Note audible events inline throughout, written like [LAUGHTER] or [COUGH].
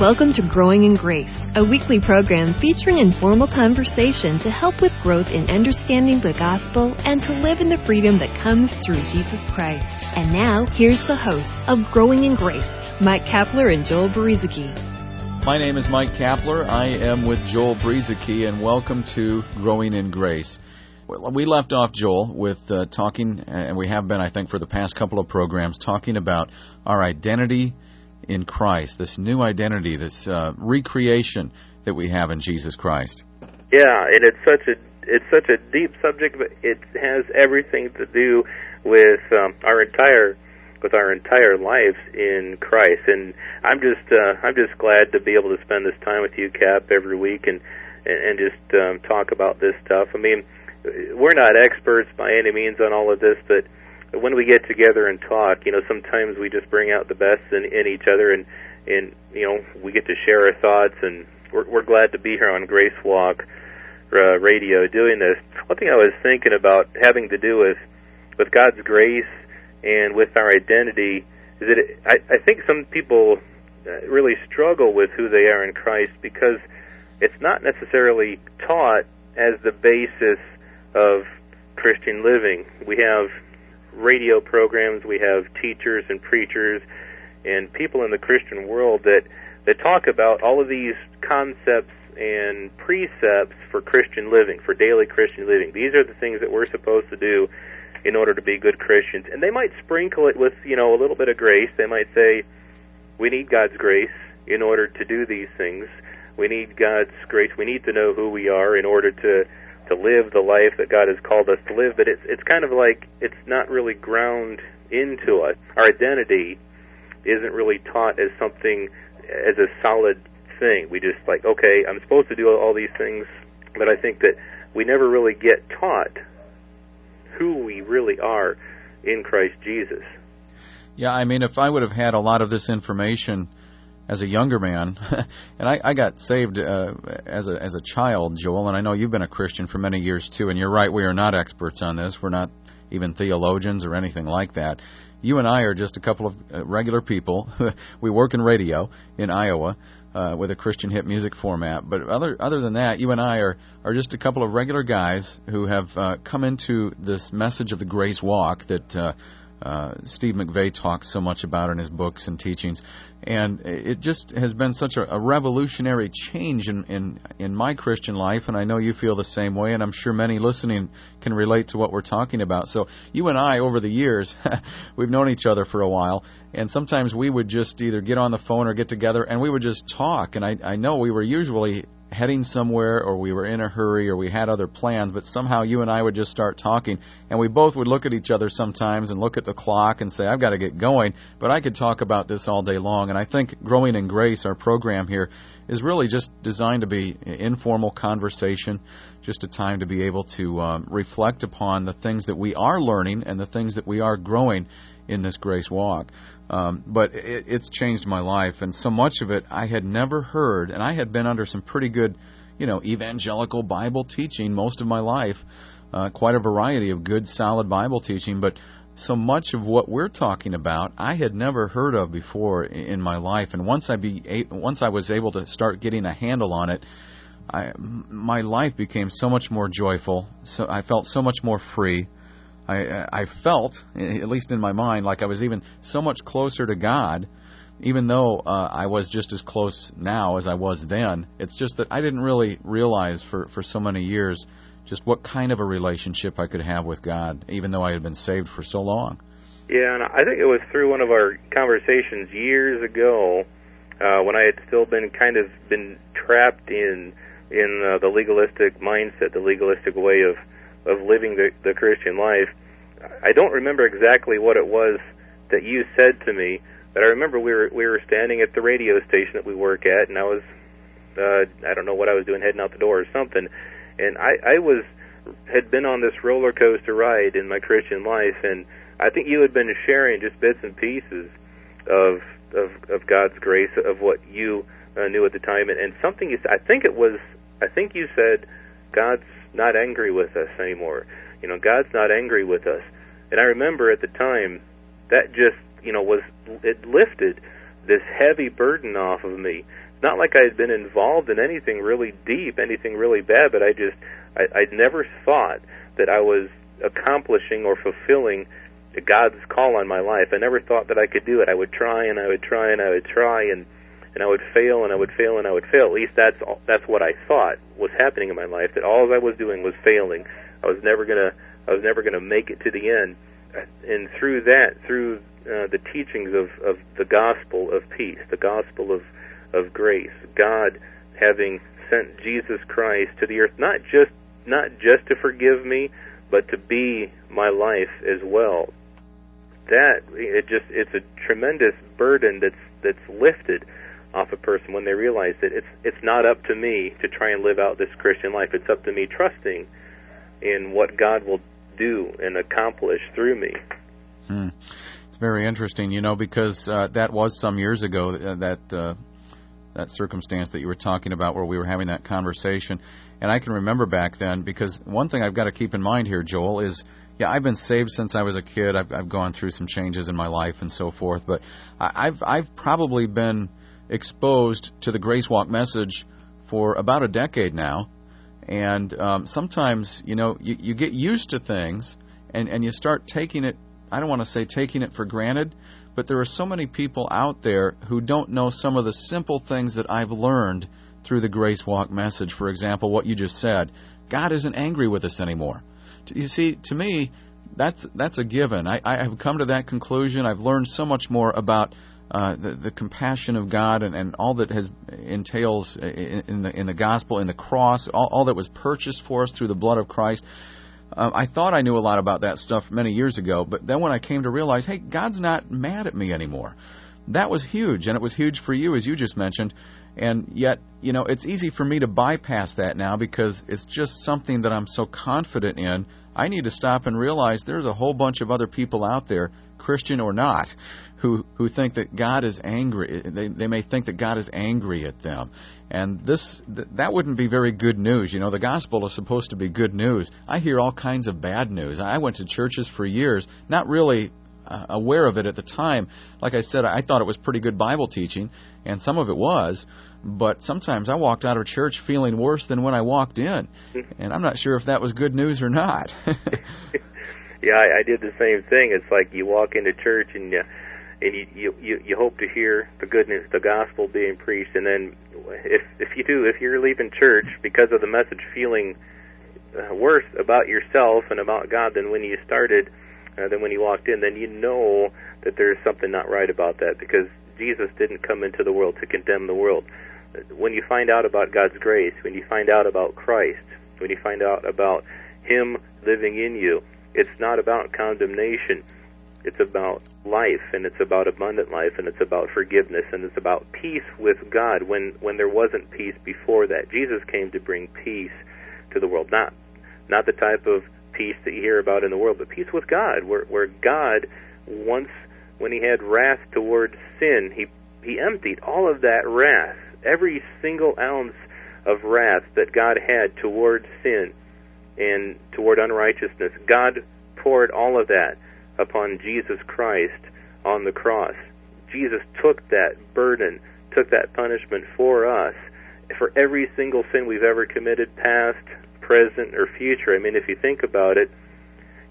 Welcome to Growing in Grace, a weekly program featuring informal conversation to help with growth in understanding the gospel and to live in the freedom that comes through Jesus Christ. And now, here's the hosts of Growing in Grace, Mike Kapler and Joel Brueseke. My name is Mike Kapler. I am with Joel Brueseke, and welcome to Growing in Grace. We left off, Joel, with uh, talking, and we have been, I think, for the past couple of programs, talking about our identity in Christ, this new identity, this uh, recreation that we have in Jesus Christ. Yeah, and it's such a it's such a deep subject, but it has everything to do with um, our entire with our entire lives in Christ. And I'm just uh, I'm just glad to be able to spend this time with you, Cap, every week, and and, and just um, talk about this stuff. I mean, we're not experts by any means on all of this, but when we get together and talk, you know, sometimes we just bring out the best in, in each other, and and you know, we get to share our thoughts, and we're, we're glad to be here on Grace Walk uh, Radio doing this. One thing I was thinking about having to do with with God's grace and with our identity is that it, I, I think some people uh, really struggle with who they are in Christ because it's not necessarily taught as the basis of Christian living. We have radio programs, we have teachers and preachers and people in the Christian world that that talk about all of these concepts and precepts for Christian living, for daily Christian living. These are the things that we're supposed to do in order to be good Christians. And they might sprinkle it with, you know, a little bit of grace. They might say, we need God's grace in order to do these things. We need God's grace. We need to know who we are in order to to live the life that God has called us to live. But it's it's kind of like it's not really ground into us. Our identity isn't really taught as something as a solid thing. We just like, okay, I'm supposed to do all these things, but I think that we never really get taught who we really are in Christ Jesus. Yeah, I mean, if I would have had a lot of this information as a younger man, [LAUGHS] and I, I got saved uh, as a as a child, Joel, and I know you've been a Christian for many years too. And you're right, we are not experts on this. We're not even theologians or anything like that. You and I are just a couple of uh, regular people. [LAUGHS] we work in radio in Iowa uh, with a Christian hit music format. But other other than that, you and I are are just a couple of regular guys who have uh, come into this message of the Grace Walk that uh, uh, Steve McVey talks so much about in his books and teachings, and it just has been such a, a revolutionary change in, in in my Christian life, and I know you feel the same way, and I'm sure many listening can relate to what we're talking about. So you and I, over the years, [LAUGHS] we've known each other for a while, and sometimes we would just either get on the phone or get together, and we would just talk, and I I know we were usually heading somewhere or we were in a hurry or we had other plans, but somehow you and I would just start talking and we both would look at each other sometimes and look at the clock and say, I've got to get going, but I could talk about this all day long. And I think Growing in Grace, our program here, is really just designed to be informal conversation, just a time to be able to um, reflect upon the things that we are learning and the things that we are growing in this grace walk. Um, but it, it's changed my life, and so much of it I had never heard, and I had been under some pretty good, you know, evangelical Bible teaching most of my life, uh, quite a variety of good, solid Bible teaching, but so much of what we're talking about I had never heard of before in my life, and once I be once I was able to start getting a handle on it. I, my life became so much more joyful. So I felt so much more free. I, I felt, at least in my mind, like I was even so much closer to God, even though uh, I was just as close now as I was then. It's just that I didn't really realize for, for so many years just what kind of a relationship I could have with God, even though I had been saved for so long. Yeah, and I think it was through one of our conversations years ago uh, when I had still been kind of been trapped in in uh, the legalistic mindset, the legalistic way of of living the, the Christian life. I don't remember exactly what it was that you said to me, but I remember we were we were standing at the radio station that we work at, and I was uh, I don't know what I was doing, heading out the door or something, and I I was had been on this roller coaster ride in my Christian life, and I think you had been sharing just bits and pieces of of of God's grace of what you uh, knew at the time, and, and something you said I think it was I think you said God's not angry with us anymore. You know, God's not angry with us. And I remember at the time that just, you know, was it lifted this heavy burden off of me not like I had been involved in anything really deep, anything really bad, but I just I, I'd never thought that I was accomplishing or fulfilling God's call on my life. I never thought that I could do it. I would try and I would try and I would try and and I would fail and I would fail and I would fail. At least that's all, that's what I thought was happening in my life. That all I was doing was failing. I was never gonna I was never gonna make it to the end. And through that, through uh, the teachings of of the gospel of peace, the gospel of of grace, God having sent Jesus Christ to the earth, not just not just to forgive me, but to be my life as well. That it just it's a tremendous burden that's that's lifted off a person when they realize that it's it's not up to me to try and live out this Christian life. It's up to me trusting in what God will do and accomplish through me. Hmm. It's very interesting, you know, because uh, that was some years ago uh, that uh, that circumstance that you were talking about where we were having that conversation, and I can remember back then because one thing I've got to keep in mind here, Joel, is yeah, I've been saved since I was a kid. I've, I've gone through some changes in my life and so forth, but I, I've I've probably been exposed to the Grace Walk message for about a decade now, and um, sometimes you know you, you get used to things and and you start taking it. I don't want to say taking it for granted, but there are so many people out there who don't know some of the simple things that I've learned through the Grace Walk message. For example, what you just said, God isn't angry with us anymore. You see, to me, that's that's a given. I, I have come to that conclusion. I've learned so much more about uh, the, the compassion of God and, and all that has entails in, in the in the gospel, in the cross, all, all that was purchased for us through the blood of Christ. Um, I thought I knew a lot about that stuff many years ago, but then when I came to realize, hey, God's not mad at me anymore. That was huge, and it was huge for you, as you just mentioned. And yet, you know, it's easy for me to bypass that now because it's just something that I'm so confident in. I need to stop and realize there's a whole bunch of other people out there, Christian or not, who who think that God is angry. They they may think that God is angry at them, and this th- that wouldn't be very good news. You know, the gospel is supposed to be good news. I hear all kinds of bad news. I went to churches for years, not really uh, aware of it at the time. Like I said, I thought it was pretty good Bible teaching, and some of it was. But sometimes I walked out of church feeling worse than when I walked in, [LAUGHS] and I'm not sure if that was good news or not. [LAUGHS] yeah, I, I did the same thing. It's like you walk into church and you and you, you you you hope to hear the goodness, the gospel being preached, and then if if you do, if you're leaving church because of the message, feeling uh, worse about yourself and about God than when you started, uh, than when you walked in, then you know that there's something not right about that because Jesus didn't come into the world to condemn the world. When you find out about God's grace, when you find out about Christ, when you find out about Him living in you, it's not about condemnation it's about life and it's about abundant life and it's about forgiveness and it's about peace with God when when there wasn't peace before that. Jesus came to bring peace to the world. Not not the type of peace that you hear about in the world, but peace with God, where where God once when he had wrath towards sin, he he emptied all of that wrath, every single ounce of wrath that God had towards sin and toward unrighteousness. God poured all of that upon Jesus Christ on the cross. Jesus took that burden, took that punishment for us, for every single sin we've ever committed, past, present, or future. I mean, if you think about it,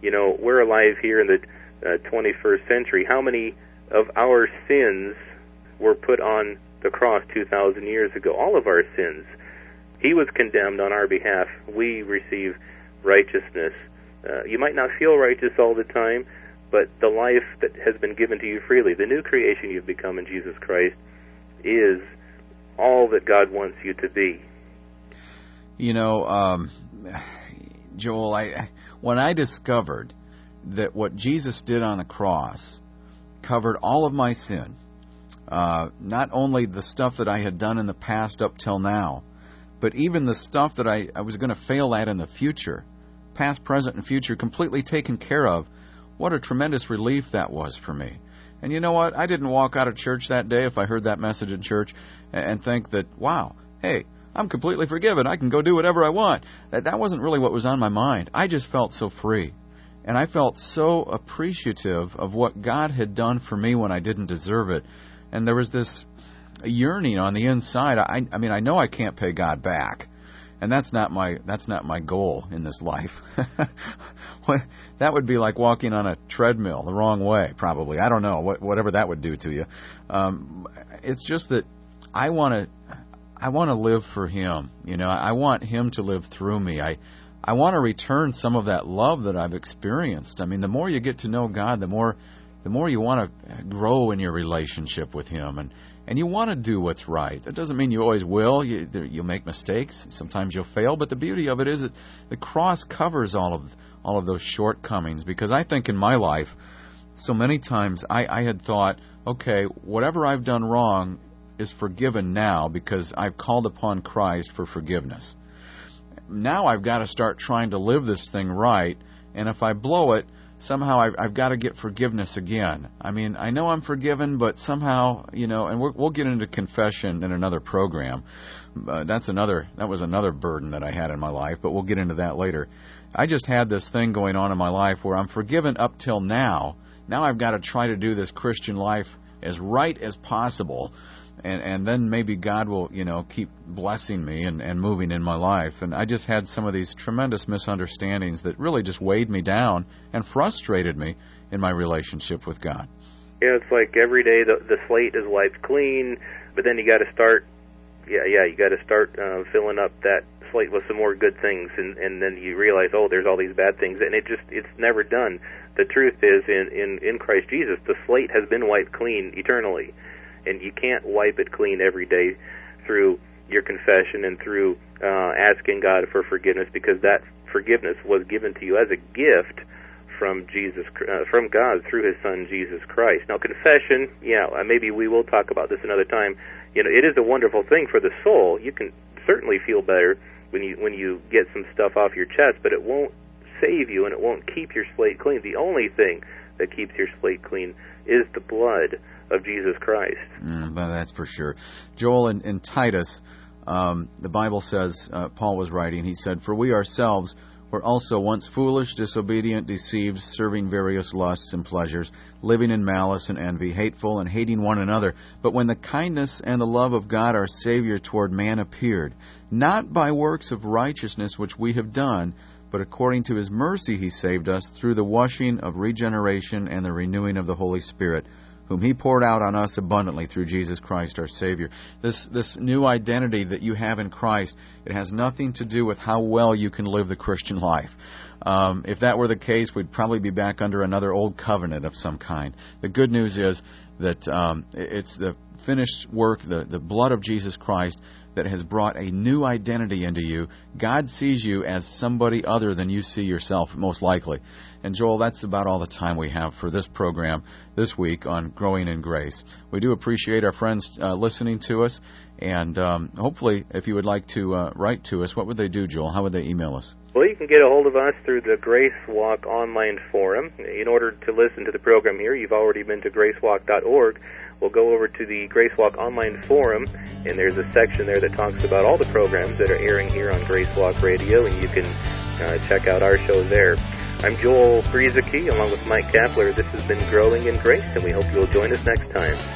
you know, we're alive here in the uh, 21st century. How many of our sins were put on the cross 2,000 years ago? All of our sins. He was condemned on our behalf. We receive righteousness. Uh, you might not feel righteous all the time, but the life that has been given to you freely, the new creation you've become in Jesus Christ, is all that God wants you to be. You know, um, Joel, I when I discovered that what Jesus did on the cross covered all of my sin, uh, not only the stuff that I had done in the past up till now, but even the stuff that I, I was going to fail at in the future, past, present, and future, completely taken care of what a tremendous relief that was for me. And you know what? I didn't walk out of church that day if I heard that message in church and think that, wow, hey, I'm completely forgiven. I can go do whatever I want. That that wasn't really what was on my mind. I just felt so free. And I felt so appreciative of what God had done for me when I didn't deserve it. And there was this yearning on the inside. I I mean I know I can't pay God back, and that's not my that's not my goal in this life. [LAUGHS] that would be like walking on a treadmill the wrong way, probably. I don't know what whatever that would do to you. Um, it's just that I want to I want to live for Him. You know, I want Him to live through me. I I want to return some of that love that I've experienced. I mean, the more you get to know God, the more the more you want to grow in your relationship with Him, and and you want to do what's right. That doesn't mean you always will. You, you'll make mistakes. Sometimes you'll fail. But the beauty of it is that the cross covers all of all of those shortcomings. Because I think in my life, so many times I, I had thought, okay, whatever I've done wrong is forgiven now because I've called upon Christ for forgiveness. Now I've got to start trying to live this thing right, and if I blow it, somehow I've, I've got to get forgiveness again. I mean, I know I'm forgiven, but somehow, you know, and we will get into confession in another program. Uh, that's another that was another burden that I had in my life, but we'll get into that later. I just had this thing going on in my life where I'm forgiven up till now. Now I've got to try to do this Christian life as right as possible and and then maybe God will you know keep blessing me and and moving in my life. And I just had some of these tremendous misunderstandings that really just weighed me down and frustrated me in my relationship with God. Yeah, it's like every day the the slate is wiped clean, but then you got to start. Yeah, yeah, you got to start uh, filling up that slate with some more good things, and and then you realize, oh, there's all these bad things, and it just it's never done. The truth is, in in in Christ Jesus, the slate has been wiped clean eternally and you can't wipe it clean every day through your confession and through uh, asking God for forgiveness because that forgiveness was given to you as a gift from Jesus uh, from God through His Son Jesus Christ. Now, confession, yeah, uh, maybe we will talk about this another time. You know, it is a wonderful thing for the soul. You can certainly feel better when you when you get some stuff off your chest, but it won't save you and it won't keep your slate clean. The only thing that keeps your slate clean is the blood of Jesus Christ. Mm, well, that's for sure. Joel and, in Titus, um, the Bible says, uh, Paul was writing, he said, For we ourselves were also once foolish, disobedient, deceived, serving various lusts and pleasures, living in malice and envy, hateful and hating one another. But when the kindness and the love of God our Savior toward man appeared, not by works of righteousness which we have done, but according to his mercy he saved us through the washing of regeneration and the renewing of the Holy Spirit whom he poured out on us abundantly through Jesus Christ our Savior. This this new identity that you have in Christ, it has nothing to do with how well you can live the Christian life. Um, if that were the case, we'd probably be back under another old covenant of some kind. The good news is that um, it's the finished work, the, the blood of Jesus Christ, that has brought a new identity into you. God sees you as somebody other than you see yourself, most likely. And Joel, that's about all the time we have for this program this week on Growing in Grace. We do appreciate our friends uh, listening to us, and um, hopefully, if you would like to uh, write to us, what would they do, Joel? How would they email us? Well, you can get a hold of us through the Grace Walk online forum. In order to listen to the program here, you've already been to gracewalk.org we'll go over to the Gracewalk online forum, and there's a section there that talks about all the programs that are airing here on Gracewalk Radio, and you can uh, check out our show there. I'm Joel Brueseke, along with Mike Kapler. This has been Growing in Grace, and we hope you'll join us next time.